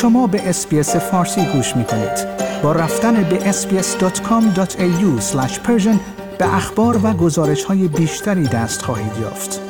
شما به اسپیس فارسی گوش می کنید. با رفتن به sbs.com.au به اخبار و گزارش های بیشتری دست خواهید یافت.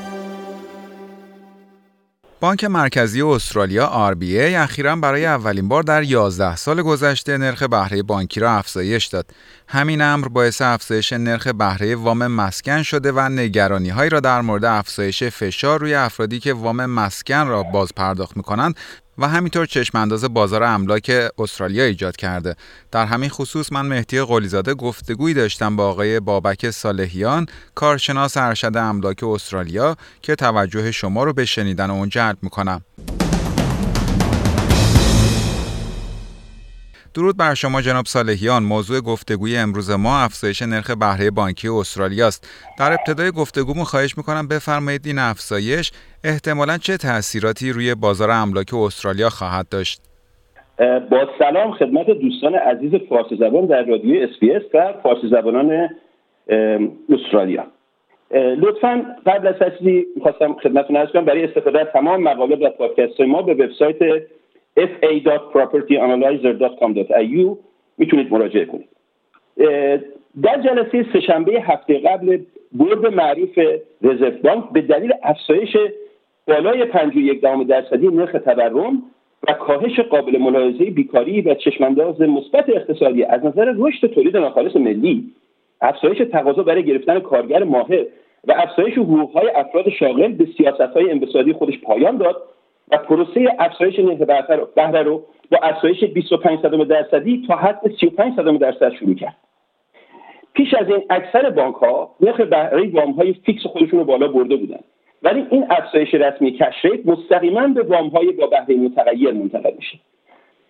بانک مرکزی استرالیا RBA اخیرا برای اولین بار در 11 سال گذشته نرخ بهره بانکی را افزایش داد. همین امر باعث افزایش نرخ بهره وام مسکن شده و نگرانی هایی را در مورد افزایش فشار روی افرادی که وام مسکن را باز پرداخت می کنند و همینطور چشم انداز بازار املاک استرالیا ایجاد کرده. در همین خصوص من مهدی قلیزاده گفتگویی داشتم با آقای بابک صالحیان کارشناس ارشد املاک استرالیا که توجه شما رو به شنیدن اون جلب می‌کنم. درود بر شما جناب صالحیان. موضوع گفتگوی امروز ما افزایش نرخ بهره بانکی استرالیا است در ابتدای گفتگو خواهش می‌کنم بفرمایید این افزایش احتمالا چه تاثیراتی روی بازار املاک استرالیا خواهد داشت؟ با سلام خدمت دوستان عزیز فارسی زبان در رادیو اس و فارسی زبانان استرالیا. لطفا قبل از هر می‌خواستم خدمتتون عرض کنم برای استفاده از تمام مقالات و پادکست ما به وبسایت fa.propertyanalyzer.com.au می‌تونید مراجعه کنید. در جلسه سهشنبه هفته قبل بورد معروف رزرو بانک به دلیل افزایش بالای 51 درصدی نرخ تورم و کاهش قابل ملاحظه بیکاری و چشمانداز مثبت اقتصادی از نظر رشد تولید ناخالص ملی افزایش تقاضا برای گرفتن کارگر ماهر و افزایش حقوقهای افراد شاغل به سیاستهای انبساطی خودش پایان داد و پروسه افزایش نرخ بهره رو با افزایش 25 درصدی تا حد 35 درصد شروع کرد. پیش از این اکثر بانک ها نرخ بهره وام های فیکس خودشون رو بالا برده بودن. ولی این افزایش رسمی کشریت مستقیما به وام های با بهره متغیر منتقل میشه.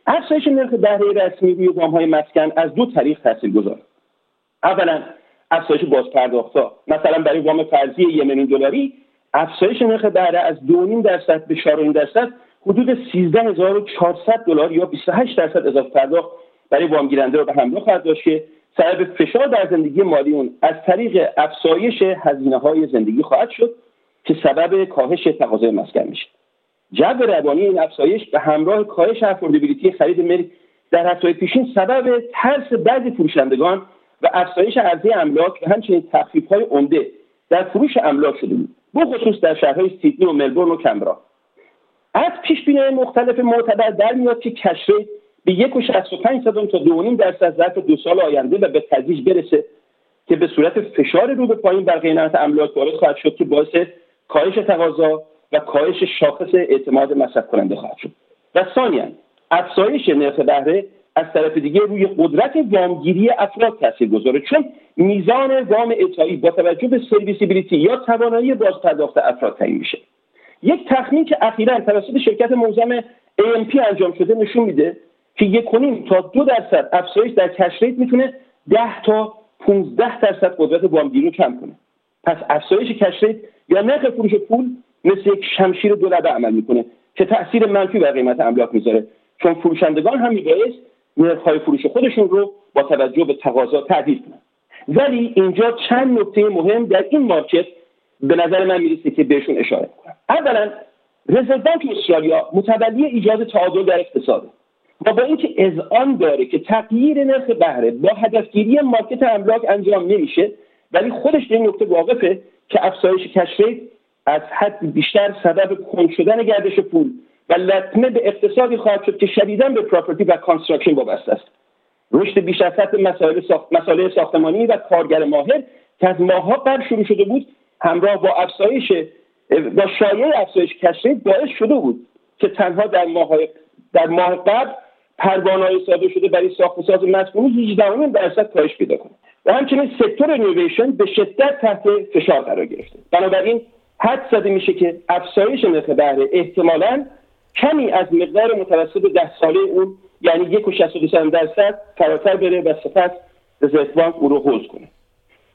افزایش نرخ بهره رسمی روی وام های مسکن از دو طریق تاثیر گذار. اولا افزایش بازپرداختها مثلا برای وام فرضی یک میلیون دلاری افزایش نرخ بهره از 2.5 درصد به 4.5 درصد حدود 13400 دلار یا 28 درصد اضافه پرداخت برای وامگیرنده رو به همراه خواهد داشت که سبب فشار در زندگی مالی اون از طریق افزایش هزینه های زندگی خواهد شد که سبب کاهش تقاضای مسکن میشه. جو روانی این افزایش به همراه کاهش افوردبیلیتی خرید ملک در هفته پیشین سبب ترس بعضی فروشندگان و افزایش عرضه املاک و همچنین های عمده در فروش املاک شده بود. بخصوص در شهرهای سیدنی و ملبورن و کمبرا. از پیش مختلف معتبر در میاد که کشریت به یک و تا دو نیم درصد ظرف دو سال آینده و به تدریج برسه که به صورت فشار رو به پایین بر قیمت املاک وارد خواهد شد که باعث کاهش تقاضا و کاهش شاخص اعتماد مصرف کننده خواهد شد. و ثانیا افزایش نرخ بهره از طرف دیگه روی قدرت وامگیری افراد تاثیر گذاره. چون میزان وام اعطایی با توجه به سرویسیبیلیتی یا توانایی بازپرداخت افراد تعیین میشه. یک تخمین که اخیرا توسط شرکت موزم AMP انجام شده نشون میده که یک تا دو درصد افزایش در کشریت می‌تونه ده تا 15 درصد قدرت وامگیری رو کم کنه. پس افزایش کشریت یا نرخ فروش پول مثل یک شمشیر دو لبه عمل می‌کنه که تاثیر منفی بر قیمت املاک می‌ذاره. چون فروشندگان هم میبایست نرخهای فروش خودشون رو با توجه به تقاضا تعدیل کنن. ولی اینجا چند نکته مهم در این مارکت به نظر من می‌رسه که بهشون اشاره کنم. اولا Reserve Bank استرالیا متولی ایجاد تعادل در اقتصاده و با اینکه اذعان داره که تغییر نرخ بهره با هدفگیری market املاک انجام نمیشه ولی خودش به این نکته واقفه که افزایش cash rate از حد بیشتر سبب کند شدن گردش پول و لطمه به اقتصادی خواهد شد که شدیدا به property و construction وابسته است. رشد بیش از حد مسائل ساخت... ساختمانی و کارگر ماهر که از ماهها قبل شروع شده بود همراه با افزایش با شایع افزایش کشریت باعث شده بود که تنها در ماه در ماه قبل پروانه‌های صادر شده برای ساخت و ساز مسکونی 18 درصد کاهش پیدا کنه. و همچنین سکتور رینوویشن به شدت تحت فشار قرار گرفته. بنابراین حد زده میشه که افزایش نرخ بهره احتمالا کمی از مقدار متوسط ده ساله اون یعنی یک و درصد فراتر بره و سپس رزرو بانک او رو حوض کنه.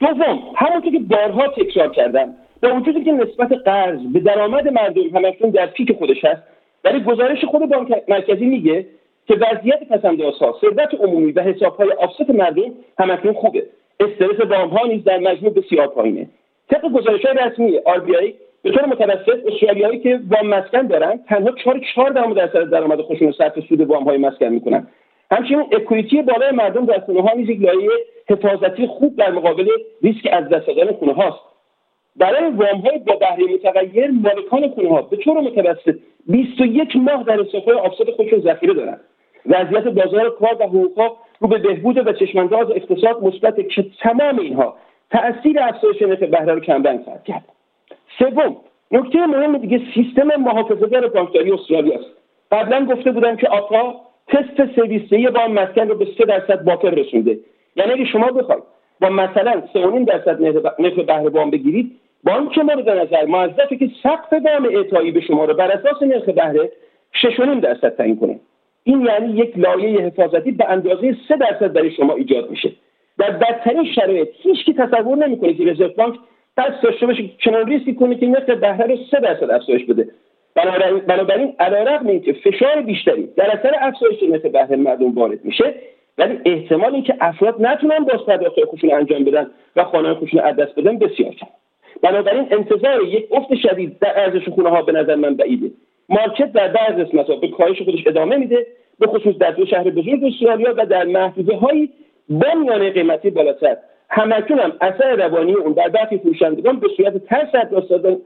دوم همونطور که بارها تکرار کردم با وجودی که نسبت قرض به درآمد مردم همکنون در پیک خودش هست ولی گزارش خود بانک مرکزی میگه که وضعیت پسندازها ثروت عمومی و حسابهای آفست مردم همکنون خوبه. استرس وام ها نیز در مجموع بسیار پایینه. طبق گزارش های رسمی آر به طور متوسط استرالیایی که وام مسکن دارن تنها 4 4 درصد درآمد خودشون رو صرف سود وام های مسکن می‌کنن. همچنین اکویتی بالای مردم در خونه ها نیز یک لایه حفاظتی خوب در مقابل ریسک از دست دادن خونه هاست برای وام های با بهره متغیر مالکان خونه ها به طور متوسط 21 ماه در حسابهای آفست خودشون ذخیره دارن. وضعیت بازار کار و حقوقها رو به بهبود و چشمانداز اقتصاد مثبت که تمام اینها تاثیر افزایش نرخ بهره رو کمرنگ کرد. سوم نکته مهم دیگه سیستم محافظه‌دار بانکداری استرالیا است. قبلا گفته بودم که آقا تست سرویسه با مسکن رو به 3 درصد بافر رسونده. یعنی اگه شما بخواید با مثلا 3.5 درصد نرخ بهره وام بگیرید بانک مورد نظر موظفه که سقف وام اعطایی به شما رو بر اساس نرخ بهره 6.5 درصد تعیین کنه. این یعنی یک لایه حفاظتی به اندازه 3 درصد برای شما ایجاد میشه. در بدترین شرایط هیچ کی تصور نمی‌کنه که رزرو بانک دست داشته باشه چنان ریسکی کنه که نرخ بهره رو 3 درصد افزایش بده. بنابراین علیرغم اینکه فشار بیشتری در اثر افزایش نرخ بهره مردم وارد میشه ولی احتمال اینکه افراد نتونن باز پرداخت خودشون انجام بدن و خانه خودشون از دست بدن بسیار کم. بنابراین انتظار یک افت شدید در ارزش خونه ها به نظر من بعیده. مارکت در بعض قسمت به کاهش خودش ادامه میده به خصوص در دو شهر بزرگ استرالیا و در محدوده هایی با میانه قیمتی بالاتر. همکنون هم اثر روانی اون در برخی فروشندگان به صورت ترس از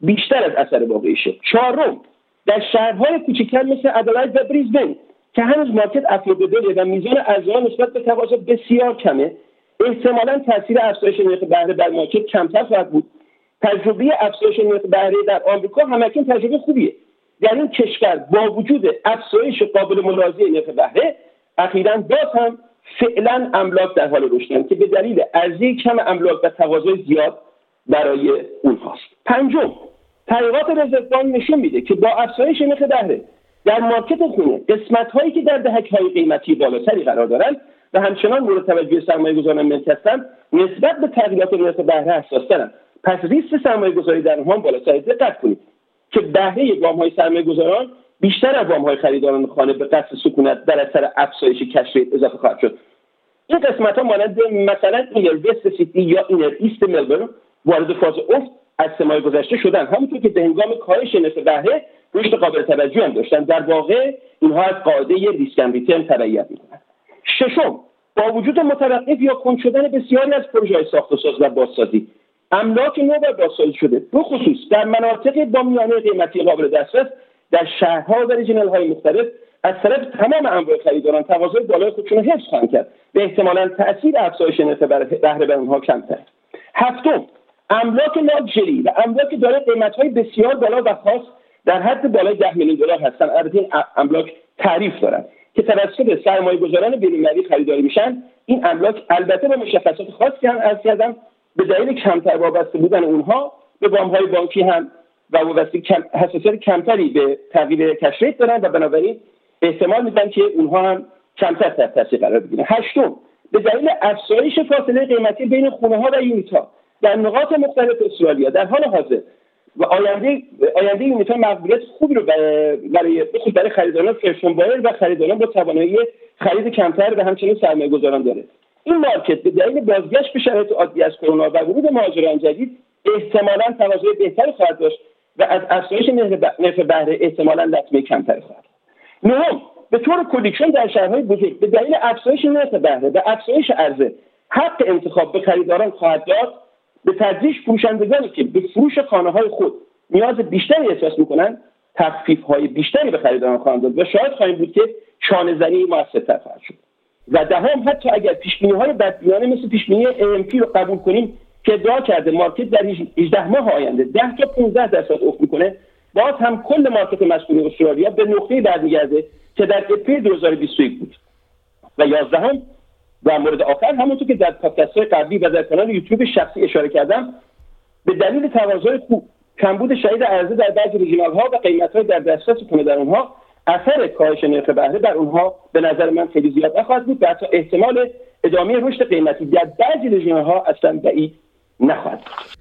بیشتر از اثر واقعیشه. چهارم در شهرهای کوچکتر مثل ادلاید و بریزبن که هنوز مارکت افرودبله و میزان ارزها نسبت به تقاضا بسیار کمه احتمالا تاثیر افزایش نرخ بهره در مارکت کمتر خواهد بود. تجربه افزایش نرخ بهره در آمریکا همکنون تجربه خوبیه. در این کشور با وجود افزایش قابل ملاحظه نرخ بهره اخیرا باز هم فعلا املاک در حال رشدن که به دلیل عرضه کم املاک و تقاضای زیاد برای اونهاست پنجم تحقیقات رزرو نشون میده که با افزایش نرخ بهره در مارکت خونه قسمت هایی که در دهک های قیمتی بالاتری قرار دارند و همچنان مورد توجه سرمایه گذاران ملک هستند نسبت به تغییرات نرخ بهره حساسترند پس ریسک سرمایه گذاری در آنها بالاتر دقت کنید که بهره وام های سرمایه گذاران بیشتر از وام های خریداران خانه به قصد سکونت در اثر افزایش کش اضافه خواهد شد. این قسمت ها مانند مثلا inner west سیدنی یا inner east ملبورن وارد فاز افت از سه گذشته شدن. همونطور که به هنگام کاهش نرخ بهره رشد قابل توجه هم داشتن. در واقع اینها از قاعده risk return تبعیت می‌کنن ششم با وجود متوقف یا کند شدن بسیاری از پروژه های ساخت و ساز و بازسازی املاک نو و بازسازی شده. بخصوص در مناطق با میانه قیمتی قابل دسترس در شهرها و regional های مختلف از طرف تمام انواع خریداران تقاضای بالای خودشون رو حفظ خواهند کرد و احتمالا تاثیر افزایش نرخ بهره بر اونها کمتر هفتم املاک لاکچری و داره قیمت های بسیار بالا و خاص در حد بالای ده میلیون دلار هستن. البته این املاک تعریف دارن که توسط سرمایه گذاران بینالمللی خریداری میشن. این املاک البته با مشخصات خاصی هم از کردم به دلیل کمتر وابسته بودن اونها به های بانکی هم و وابسته کم، حساسیت کمتری به تغییر کشریت دارن و بنابراین احتمال میدن که اونها هم کمتر تحت تاثیر قرار بگیرن. هشتم به دلیل افزایش فاصله قیمتی بین خونه ها و یونیت ها در نقاط مختلف استرالیا. در حال حاضر و آینده آینده یونیت مقبولیت خوبی رو برای بخصوص برای خریداران فرشن بایر و خریداران با توانایی خرید کمتر و همچنین سرمایه گذاران داره. این مارکت به دلیل بازگشت به شرایط عادی از کرونا و ورود مهاجران جدید احتمالا تقاضای بهتری خواهد داشت و از افزایش نرخ بهره احتمالا لطمه کمتری خواهد. نهم به طور کلیکشن در شهرهای بزرگ به دلیل افزایش نرخ بهره و افزایش عرضه حق انتخاب به خریداران خواهد داد. به تدریج فروشندگانی که به فروش خانه های خود نیاز بیشتری احساس می‌کنن تخفیف های بیشتری به خریداران خواهند داد و شاهد خواهیم بود که چانه زنی موثرتر خواهد شد. و دهم حتی اگر پیشبینی های بدبینانه مثل پیشبینی AMP رو قبول کنیم که ادعا کرده market در 18 ماه آینده. 10 تا 15 درصد افت می‌کنه. باز هم کل market مسکن استرالیا به نقطه‌ای برمیگرده که در April 2021 بود. و یازدهم در مورد آخر همونطور که در پادکست های قبلی و در کانال یوتیوب شخصی اشاره کردم به دلیل تقاضای خوب کمبود شدید عرضه در بعضی regional ها و قیمت های در دسترس کنه در اونها اثر کاهش نرخ بهره در اونها به نظر من خیلی زیاد نخواهد بود و حتی احتمال ادامه رشد قیمتی در بعضی ریژینال ها اصلا بعید نخواهد بود.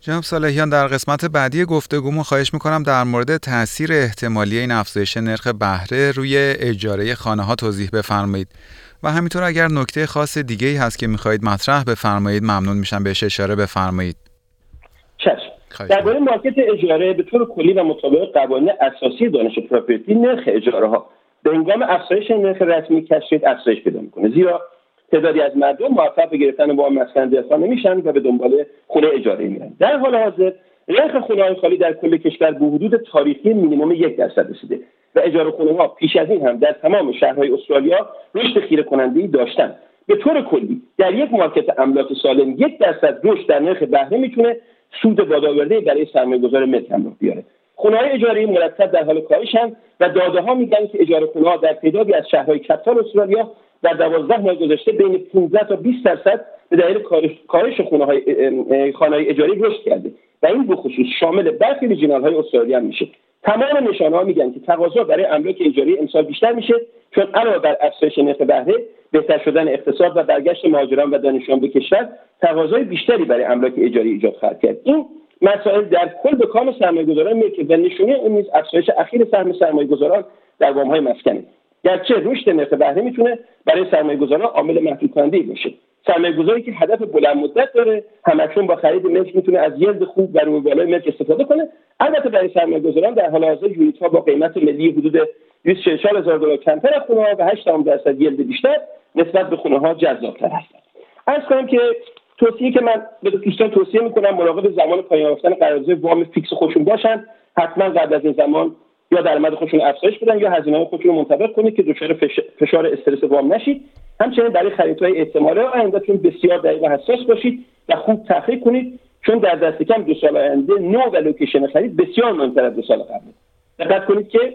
جناب صالحیان در قسمت بعدی گفتگومون خواهش می‌کنم در مورد تاثیر احتمالی این افزایش نرخ بهره روی اجاره خانه ها توضیح بفرمایید. و همینطور اگر نکته خاص دیگه ای هست که می‌خواهید مطرح بفرمایید ممنون میشم بهش اشاره بفرمایید. چشم. درباره مارکت اجاره به طور کلی و مطابق قوانین اساسی دانش پراپرتی نرخ اجاره ها به هنگام افزایش نرخ رسمی کشید افزایش پیدا می‌کنه. زیرا تعدادی از مردم موفق به گرفتن وام مسکن دهقان نمیشن و به دنبال خونه اجاره میرن. در حال حاضر نرخ خونه خالی در کل کشور به حدود تاریخی مینیمم یک درصد رسیده و اجاره خونه ها پیش از این هم در تمام شهرهای استرالیا رشد خیره کننده ای داشتن. به طور کلی در یک مارکت املاک سالم یک درصد رشد در نرخ بهره می‌تونه سود بادآورده برای سرمایه‌گذار ملک همراه بیاره. خونه های اجاره مرتب در حال کاهشن و داده ها میگن که اجاره خونه ها در تعدادی از شهرهای کپتال استرالیا در دوازده ماه گذشته بین 15 تا 20 درصد به دلیل کاهش خونه های خانه های اجاری رشد کرده. و این دو خصوص شامل برخی ریجینال های استرالیا میشه. تمام نشانه ها میگن که تقاضا برای املاک اجاری امسال بیشتر میشه چون علاوه بر افزایش نرخ بهره بهتر شدن اقتصاد و برگشت مهاجران و دانشجویان به کشور تقاضای بیشتری برای املاک اجاری ایجاد خواهد کرد. این مسائل در کل به کام سرمایه‌گذاران می‌رسه و نشونه اون نیز افزایش اخیر سهم سرمایه‌گذاران در وام‌های مسکنه. گرچه رشد نرخ بهره می‌تونه برای سرمایه‌گذاران عامل محدود کننده باشه. سرمایه‌گذاری که هدف بلند مدت داره همکنون با خرید ملک می‌تونه از یلد خوب و روی بالای ملک استفاده کنه. البته برای سرمایه‌گذاران در حال حاضر یونیت ها با قیمت ملی حدود 244 هزار دلار کمتر از خونه ها و 8 درصد یلد بیشتر نسبت به خونه ها جذابتر هستند. از کنم که توصیه که من به دوستان توصیه می‌کنم مراقب زمان پایان یافتن قرارداد وام fix خودشون باشن. حتما قبل از این زمان یا درآمد خودشون افزایش بدن یا هزینه خودشون رو منطبق کنید که دچار فشار استرس وام نشید. همچنین برای خریدهای احتمالی آیندهتون بسیار دقیق و حساس باشید و خوب تحقیق کنید چون در دست کم دو سال آینده نوع و location خرید بسیار مهمتر از دو سال قبل دقت کنید که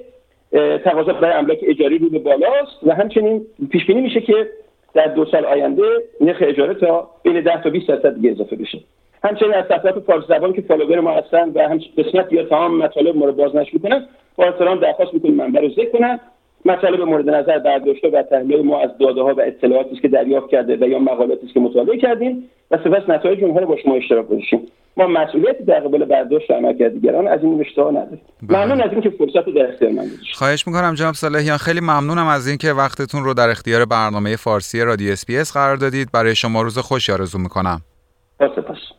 تقاضا برای املاک اجاری رو به بالاست و همچنین پیش بینی میشه که در دو سال آینده نرخ اجاره تا بین 10 تا 20 درصد دیگه اضافه بشه. همچنین از صفحات فارسی زبان که فالوور ما هستن و هم قسمت یا تمام مطالب ما رو بازنشر می‌کنن با احترام درخواست می‌کنیم منبع رو ذکر کنن. مطالب مورد نظر برداشته و تحلیل ما از داده ها و اطلاعاتی که دریافت کرده و یا مقالاتی که مطالعه کردیم و سپس نتایج اونها رو با شما اشتراک گذاشتیم. ما مسئولیتی در قبال برداشت عملکرد دیگران از این رشته ها نداریم. بله. ممنون از اینکه فرصت رو در اختیار من خواهش می‌کنم جناب صالحیان خیلی ممنونم از اینکه وقتتون رو در اختیار برنامه فارسی رادیو اس قرار دادید. برای شما روز خوشی آرزو می‌کنم. سپاس.